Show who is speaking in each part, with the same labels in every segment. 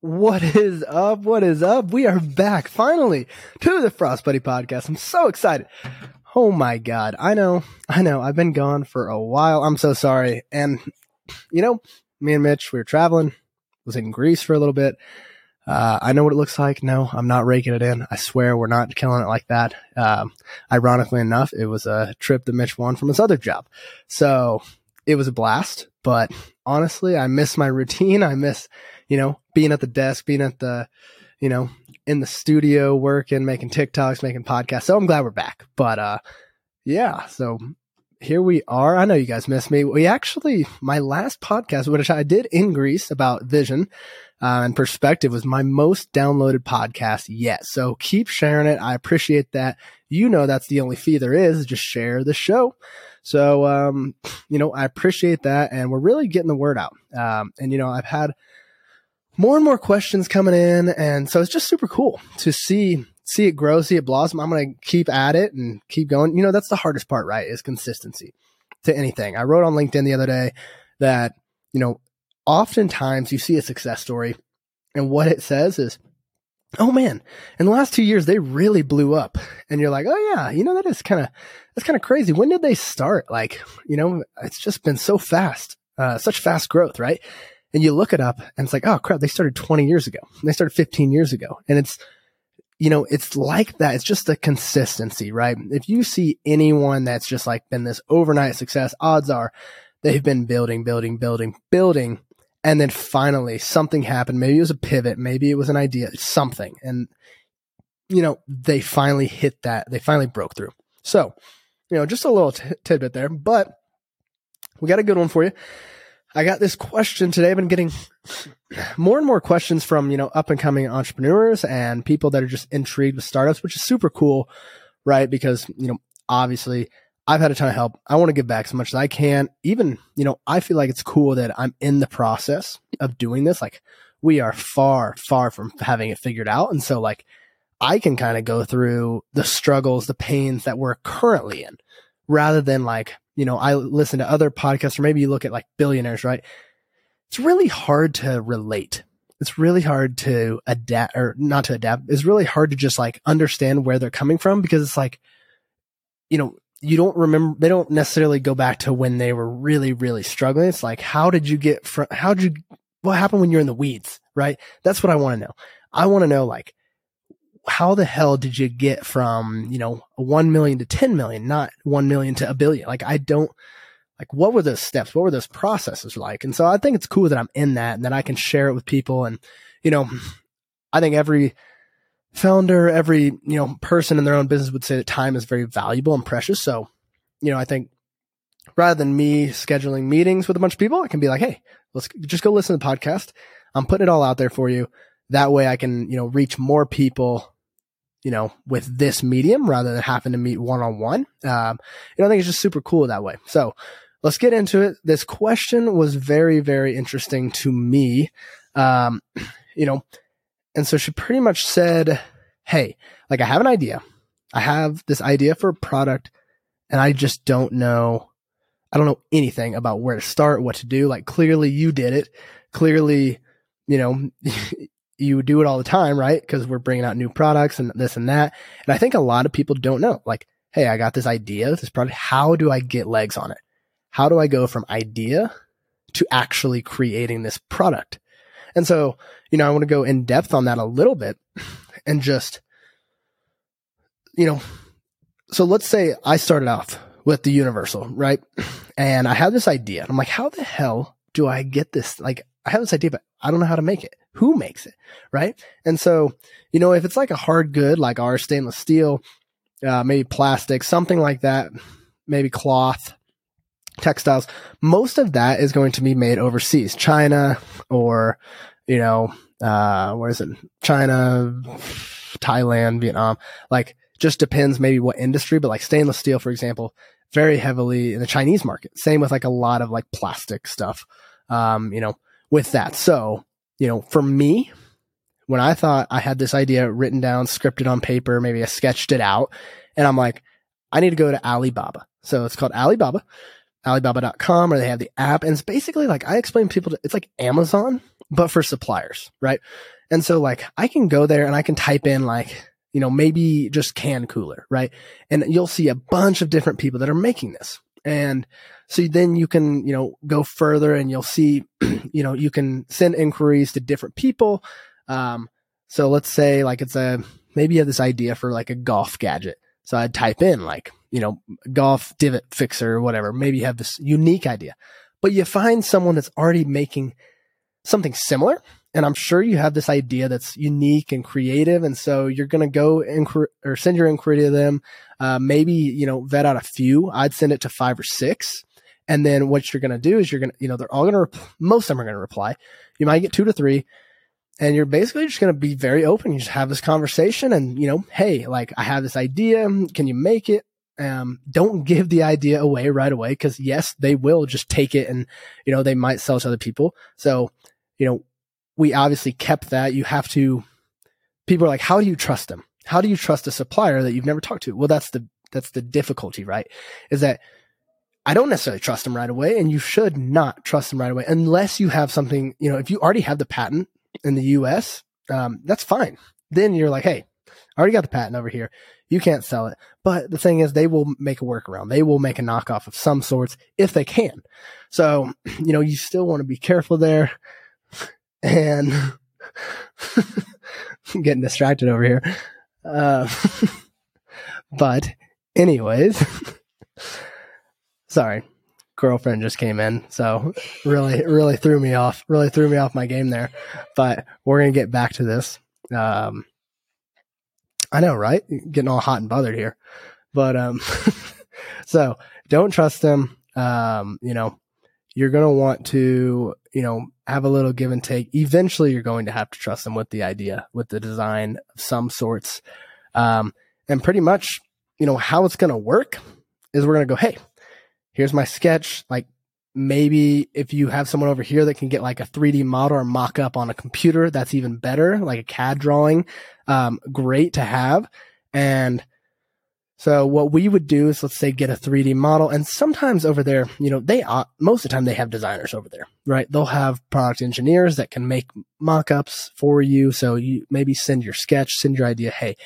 Speaker 1: What is up? What is up? We are back finally to the Frost Buddy podcast. I'm so excited. Oh my God. I know, I know. I've been gone for a while. I'm so sorry. And, you know, me and Mitch, we were traveling, was in Greece for a little bit. Uh, I know what it looks like. No, I'm not raking it in. I swear we're not killing it like that. Um, ironically enough, it was a trip that Mitch won from his other job. So it was a blast, but honestly, I miss my routine. I miss, you know, being at the desk, being at the, you know, in the studio working, making TikToks, making podcasts. So I'm glad we're back. But uh yeah, so here we are. I know you guys miss me. We actually my last podcast, which I did in Greece about vision uh, and perspective, was my most downloaded podcast yet. So keep sharing it. I appreciate that. You know that's the only fee there is. Just share the show. So um, you know, I appreciate that, and we're really getting the word out. Um, and you know, I've had more and more questions coming in. And so it's just super cool to see, see it grow, see it blossom. I'm going to keep at it and keep going. You know, that's the hardest part, right? Is consistency to anything. I wrote on LinkedIn the other day that, you know, oftentimes you see a success story and what it says is, oh man, in the last two years, they really blew up. And you're like, oh yeah, you know, that is kind of, that's kind of crazy. When did they start? Like, you know, it's just been so fast, uh, such fast growth, right? And you look it up and it's like, oh crap, they started 20 years ago. They started 15 years ago. And it's, you know, it's like that. It's just the consistency, right? If you see anyone that's just like been this overnight success, odds are they've been building, building, building, building. And then finally something happened. Maybe it was a pivot. Maybe it was an idea, something. And, you know, they finally hit that. They finally broke through. So, you know, just a little t- tidbit there, but we got a good one for you. I got this question today. I've been getting more and more questions from, you know, up and coming entrepreneurs and people that are just intrigued with startups, which is super cool, right? Because, you know, obviously I've had a ton of help. I want to give back as much as I can. Even, you know, I feel like it's cool that I'm in the process of doing this. Like we are far, far from having it figured out. And so like I can kind of go through the struggles, the pains that we're currently in rather than like, you know, I listen to other podcasts or maybe you look at like billionaires, right? It's really hard to relate. It's really hard to adapt or not to adapt. It's really hard to just like understand where they're coming from because it's like, you know, you don't remember, they don't necessarily go back to when they were really, really struggling. It's like, how did you get from, how did you, what happened when you're in the weeds, right? That's what I want to know. I want to know like, how the hell did you get from, you know, 1 million to 10 million, not 1 million to a billion? Like, I don't, like, what were those steps? What were those processes like? And so I think it's cool that I'm in that and that I can share it with people. And, you know, I think every founder, every, you know, person in their own business would say that time is very valuable and precious. So, you know, I think rather than me scheduling meetings with a bunch of people, I can be like, Hey, let's just go listen to the podcast. I'm putting it all out there for you. That way I can, you know, reach more people you know, with this medium rather than having to meet one on one. You know, I think it's just super cool that way. So let's get into it. This question was very, very interesting to me. Um, you know, and so she pretty much said, Hey, like I have an idea. I have this idea for a product and I just don't know. I don't know anything about where to start, what to do. Like clearly you did it. Clearly, you know, you do it all the time, right? Because we're bringing out new products and this and that. And I think a lot of people don't know, like, hey, I got this idea, this product. How do I get legs on it? How do I go from idea to actually creating this product? And so, you know, I want to go in depth on that a little bit and just, you know, so let's say I started off with the universal, right? And I had this idea. I'm like, how the hell do I get this? Like, I have this idea, but I don't know how to make it who makes it, right? And so, you know, if it's like a hard good, like our stainless steel, uh, maybe plastic, something like that, maybe cloth, textiles, most of that is going to be made overseas, China or, you know, uh, where is it? China, Thailand, Vietnam, like just depends maybe what industry, but like stainless steel, for example, very heavily in the Chinese market. Same with like a lot of like plastic stuff, um, you know, with that. So you know, for me, when I thought I had this idea written down, scripted on paper, maybe I sketched it out, and I'm like, I need to go to Alibaba. So it's called Alibaba, Alibaba.com, or they have the app. And it's basically like I explain to people, it's like Amazon but for suppliers, right? And so like I can go there and I can type in like, you know, maybe just can cooler, right? And you'll see a bunch of different people that are making this. And so then you can, you know, go further and you'll see, you know, you can send inquiries to different people. Um, so let's say like it's a, maybe you have this idea for like a golf gadget. So I'd type in like, you know, golf divot fixer or whatever. Maybe you have this unique idea, but you find someone that's already making something similar. And I'm sure you have this idea that's unique and creative. And so you're going to go inquir- or send your inquiry to them. Uh, maybe, you know, vet out a few. I'd send it to five or six. And then what you're going to do is you're going to, you know, they're all going to, rep- most of them are going to reply. You might get two to three and you're basically just going to be very open. You just have this conversation and, you know, hey, like I have this idea. Can you make it? Um, don't give the idea away right away because yes, they will just take it and, you know, they might sell to other people. So, you know, we obviously kept that. You have to, people are like, how do you trust them? How do you trust a supplier that you've never talked to? Well, that's the, that's the difficulty, right? Is that I don't necessarily trust them right away and you should not trust them right away unless you have something, you know, if you already have the patent in the US, um, that's fine. Then you're like, hey, I already got the patent over here. You can't sell it. But the thing is, they will make a workaround. They will make a knockoff of some sorts if they can. So, you know, you still want to be careful there. And getting distracted over here. Uh, but, anyways, sorry, girlfriend just came in, so really, really threw me off. Really threw me off my game there. But we're gonna get back to this. Um, I know, right? Getting all hot and bothered here. But um so don't trust them. Um, you know, you're gonna want to, you know, have a little give and take. Eventually you're going to have to trust them with the idea, with the design of some sorts. Um, and pretty much, you know, how it's gonna work is we're gonna go, hey, here's my sketch. Like maybe if you have someone over here that can get like a 3D model or mock up on a computer, that's even better, like a CAD drawing. Um, great to have. And so what we would do is let's say get a 3D model and sometimes over there, you know, they, uh, most of the time they have designers over there, right? They'll have product engineers that can make mock-ups for you. So you maybe send your sketch, send your idea. Hey,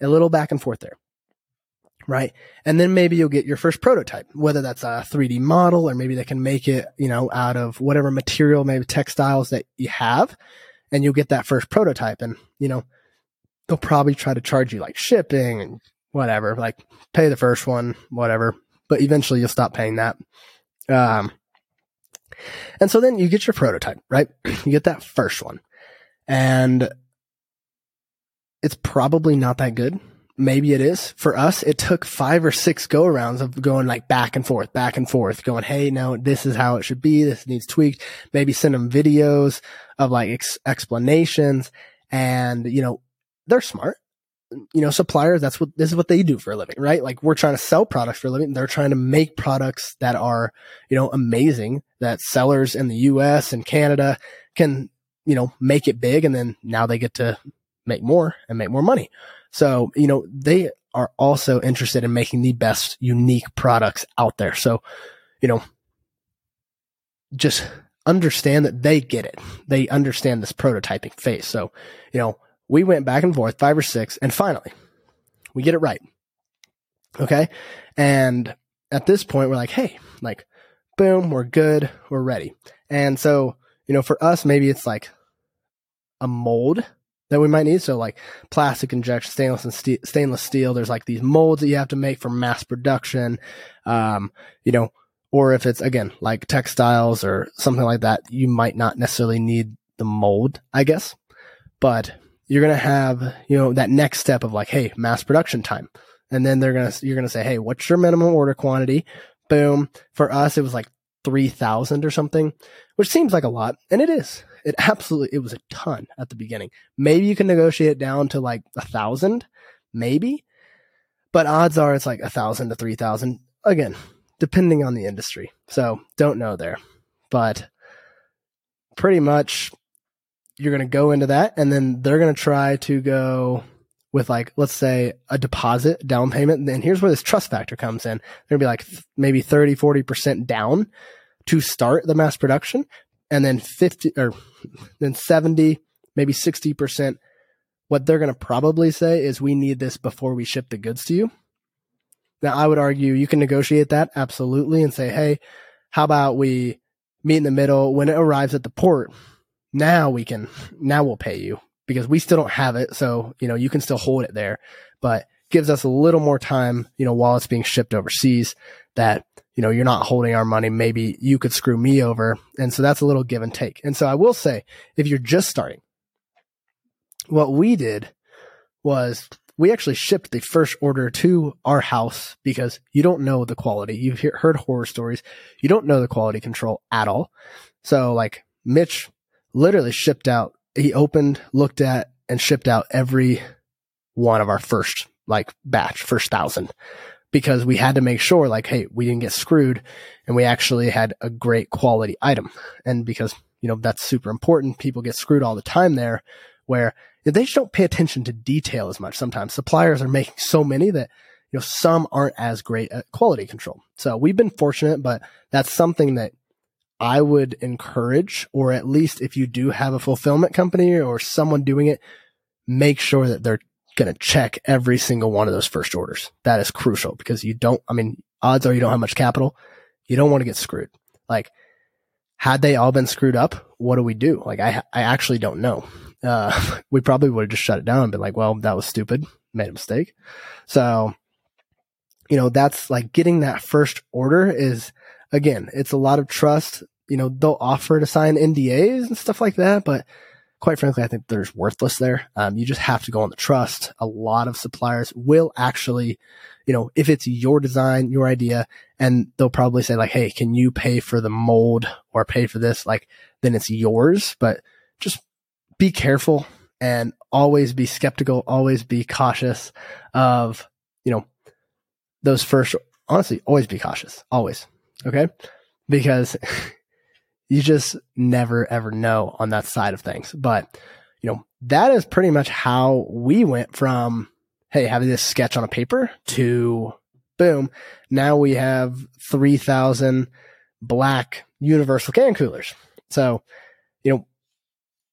Speaker 1: a little back and forth there right? And then maybe you'll get your first prototype, whether that's a 3D model or maybe they can make it, you know, out of whatever material, maybe textiles that you have, and you'll get that first prototype. And, you know, they'll probably try to charge you like shipping and whatever, like pay the first one, whatever. But eventually you'll stop paying that. Um, and so then you get your prototype, right? You get that first one. And it's probably not that good maybe it is for us. It took five or six go arounds of going like back and forth, back and forth, going, Hey, no, this is how it should be. This needs tweaked. Maybe send them videos of like ex- explanations and, you know, they're smart. You know, suppliers, that's what, this is what they do for a living, right? Like we're trying to sell products for a living. They're trying to make products that are, you know, amazing that sellers in the US and Canada can, you know, make it big. And then now they get to make more and make more money. So, you know, they are also interested in making the best unique products out there. So, you know, just understand that they get it. They understand this prototyping phase. So, you know, we went back and forth five or six and finally we get it right. Okay. And at this point, we're like, Hey, like, boom, we're good. We're ready. And so, you know, for us, maybe it's like a mold that we might need. So like plastic injection, stainless and steel, stainless steel. There's like these molds that you have to make for mass production. Um, you know, or if it's again like textiles or something like that, you might not necessarily need the mold, I guess, but you're to have, you know, that next step of like, Hey, mass production time. And then they're to, you're to say, Hey, what's your minimum order quantity? Boom. For us, it was like 3000 or something, which seems like a lot. And it is. It absolutely, it was a ton at the beginning. Maybe you can negotiate it down to like a thousand, maybe, but odds are it's like a thousand to 3000 again, depending on the industry. So don't know there, but pretty much you're going to go into that and then they're going to try to go with like let's say a deposit down payment and then here's where this trust factor comes in they're going to be like maybe 30 40% down to start the mass production and then 50 or then 70, maybe 60%. What they're going to probably say is we need this before we ship the goods to you. Now, I would argue you can negotiate that absolutely and say, hey, how about we meet in the middle when it arrives at the port? Now we can, now we'll pay you because we still don't have it. So, you know, you can still hold it there, but gives us a little more time, you know, while it's being shipped overseas that, you know, you're not holding our money. Maybe you could screw me over. And so that's a little give and take. And so I will say, if you're just starting, what we did was we actually shipped the first order to our house because you don't know the quality. You've hear, heard horror stories. You don't know the quality control at all. So like Mitch literally shipped out, he opened, looked at and shipped out every one of our first like batch, first thousand because we had to make sure like, Hey, we didn't get screwed and we actually had a great quality item. And because, you know, that's super important. People get screwed all the time there where they just don't pay attention to detail as much. Sometimes suppliers are making so many that, you know, some aren't as great at quality control. So we've been fortunate, but that's something that I would encourage, or at least if you do have a fulfillment company or someone doing it, make sure that they're going to check every single one of those first orders. That is crucial because you don't, I mean, odds are you don't have much capital. You don't want to get screwed. Like, had they all been screwed up, what do we do? Like, I, I actually don't know uh, we probably would have just shut it down and been like, well, that was stupid, made a mistake. So, you know, that's like getting that first order is again, it's a lot of trust. You know, they'll offer to sign NDAs and stuff like that, but quite frankly, I think there's worthless there. Um, you just have to go on the trust. A lot of suppliers will actually, you know, if it's your design, your idea, and they'll probably say like, Hey, can you pay for the mold or pay for this? Like, then it's yours, but just be careful and always be skeptical, always be cautious of, you know, those first, honestly, always be cautious, always. Okay. Because you just never ever know on that side of things. But, you know, that is pretty much how we went from, Hey, having this sketch on a paper to boom. Now we have 3000 black universal can coolers. So, you know,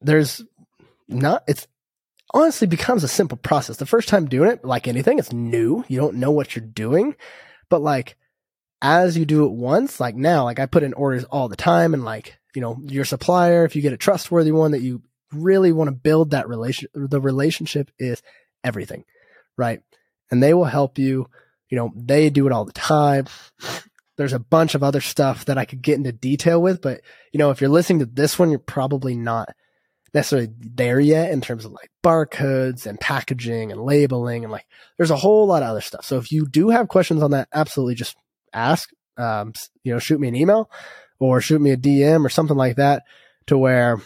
Speaker 1: there's not, it's honestly becomes a simple process. The first time doing it, like anything, it's new. You don't know what you're doing. But like, as you do it once, like now, like I put in orders all the time and like, you know, your supplier, if you get a trustworthy one that you really want to build that relation, the relationship is everything, right? And they will help you. You know, they do it all the time. There's a bunch of other stuff that I could get into detail with, but you know, if you're listening to this one, you're probably not necessarily there yet in terms of like barcodes and packaging and labeling and like there's a whole lot of other stuff. So if you do have questions on that, absolutely just ask. Um, you know, shoot me an email or shoot me a DM or something like that to where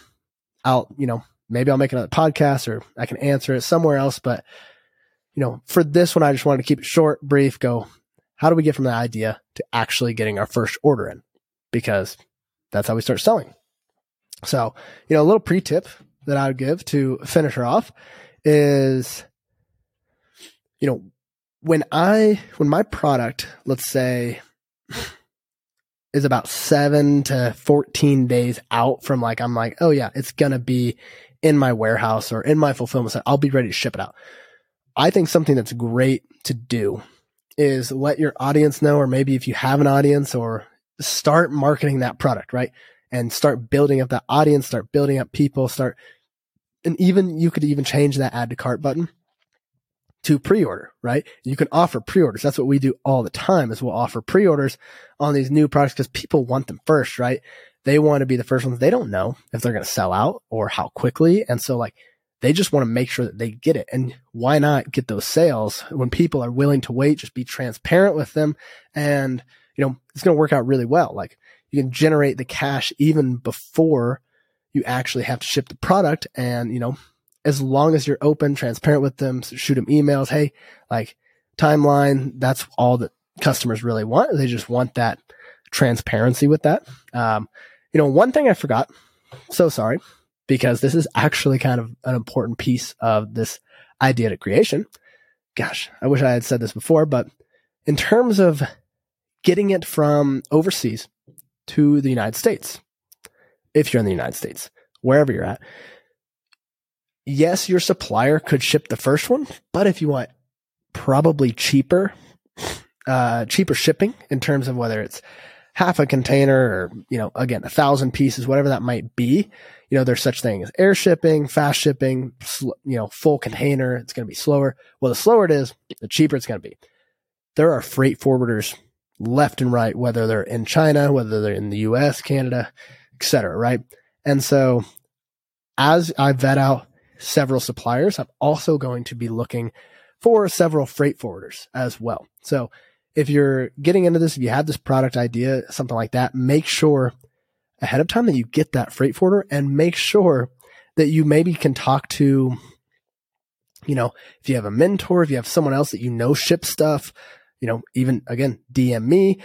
Speaker 1: I'll, you know, maybe I'll make another podcast or I can answer it somewhere else. But, you know, for this one, I just wanted to keep it short, brief, go, how do we get from the idea to actually getting our first order in? Because that's how we start selling. So, you know, a little pre tip that I would give to finish her off is, you know, when I, when my product, let's say, is about seven to 14 days out from like, I'm like, oh yeah, it's going to be in my warehouse or in my fulfillment center. I'll be ready to ship it out. I think something that's great to do is let your audience know, or maybe if you have an audience or start marketing that product, right? and start building up that audience, start building up people, start, and even you could even change that add to cart button to pre-order, right? You can offer pre-orders. That's what we do all the time is we'll offer pre-orders on these new products because people want them first, right? They want to be the first ones. They don't know if they're going to sell out or how quickly. And so like they just want to make sure that they get it. And why not get those sales when people are willing to wait? Just be transparent with them. And, you know, it's going to work out really well. Like you can generate the cash even before you actually have to ship the product. And, you know, as long as you're open, transparent with them, shoot them emails. Hey, like timeline, that's all that customers really want. They just want that transparency with that. Um, you know, one thing I forgot, so sorry, because this is actually kind of an important piece of this idea to creation. Gosh, I wish I had said this before, but in terms of getting it from overseas to the United States. if you're in the United States, wherever you're at. Yes, your supplier could ship the first one, but if you want probably cheaper, uh, cheaper shipping in terms of whether it's half a container or, you know, again, a thousand pieces, whatever that might be. You know, there's such thing as air shipping, fast shipping, sl- you know, full container. It's going to be slower. Well, the slower it is, the cheaper it's going to be. There are freight forwarders left and right, whether they're in China, whether they're in the US, Canada, etc. right? And so as I vet out several suppliers, I'm also going to be looking for several freight forwarders as well. So if you're getting into this, if you have this product idea, something like that, make sure ahead of time that you get that freight forwarder and make sure that you maybe can talk to, you know, if you have a mentor, if you have someone else that you know ship stuff, you know, even again, DM me,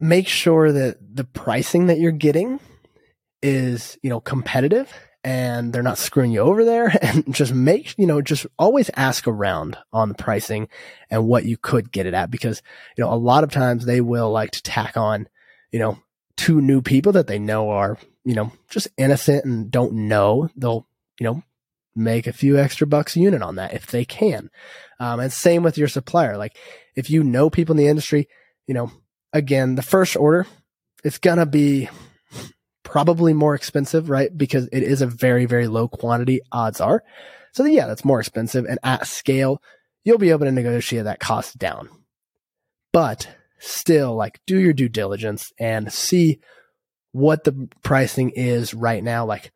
Speaker 1: make sure that the pricing that you're getting is, you know, competitive and they're not screwing you over there and just make, you know, just always ask around on the pricing and what you could get it at because, you know, a lot of times they will like to tack on, you know, two new people that they know are, you know, just innocent and don't know. They'll, you know, make a few extra bucks a unit on that if they can. Um, and same with your supplier. Like if you know people in the industry, you know, again, the first order, it's gonna be probably more expensive, right? Because it is a very, very low quantity, odds are. So yeah, that's more expensive. And at scale, you'll be able to negotiate that cost down. But still, like, do your due diligence and see what the pricing is right now. Like,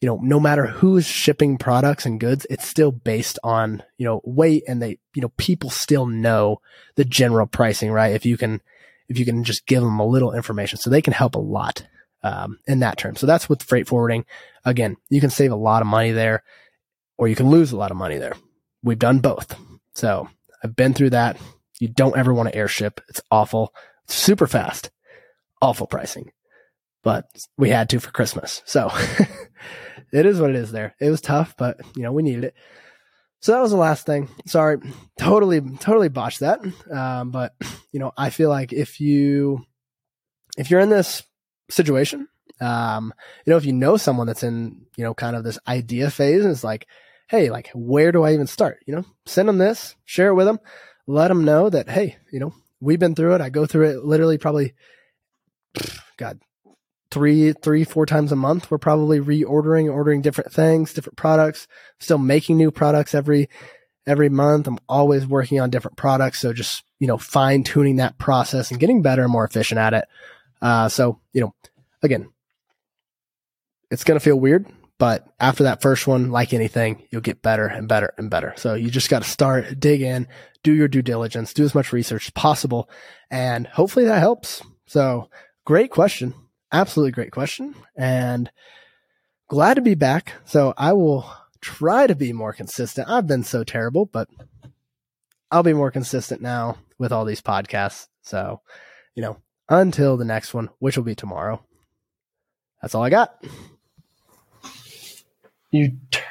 Speaker 1: you know, no matter who's shipping products and goods, it's still based on, you know, weight and they, you know, people still know the general pricing, right? If you can, if you can just give them a little information so they can help a lot um, in that term. So that's with freight forwarding. Again, you can save a lot of money there or you can lose a lot of money there. We've done both. So I've been through that. You don't ever want to airship. It's awful. It's super fast. Awful pricing. But we had to for Christmas. So it is what it is there. It was tough, but you know, we needed it. So that was the last thing. Sorry, totally, totally botched that. Um, but you know, I feel like if you, if you're in this situation. Um, you know, if you know someone that's in, you know, kind of this idea phase and it's like, hey, like, where do I even start? You know, send them this, share it with them, let them know that, hey, you know, we've been through it. I go through it literally probably, God, three, three, four times a month. We're probably reordering, ordering different things, different products, still making new products every, every month. I'm always working on different products. So just, you know, fine tuning that process and getting better and more efficient at it. Uh, so, you know, again, it's going to feel weird, but after that first one, like anything, you'll get better and better and better. So you just got to start, dig in, do your due diligence, do as much research as possible, and hopefully that helps. So great question. Absolutely great question. And glad to be back. So I will try to be more consistent. I've been so terrible, but I'll be more consistent now with all these podcasts. So, you know, until the next one, which will be tomorrow. That's all I got. You turd.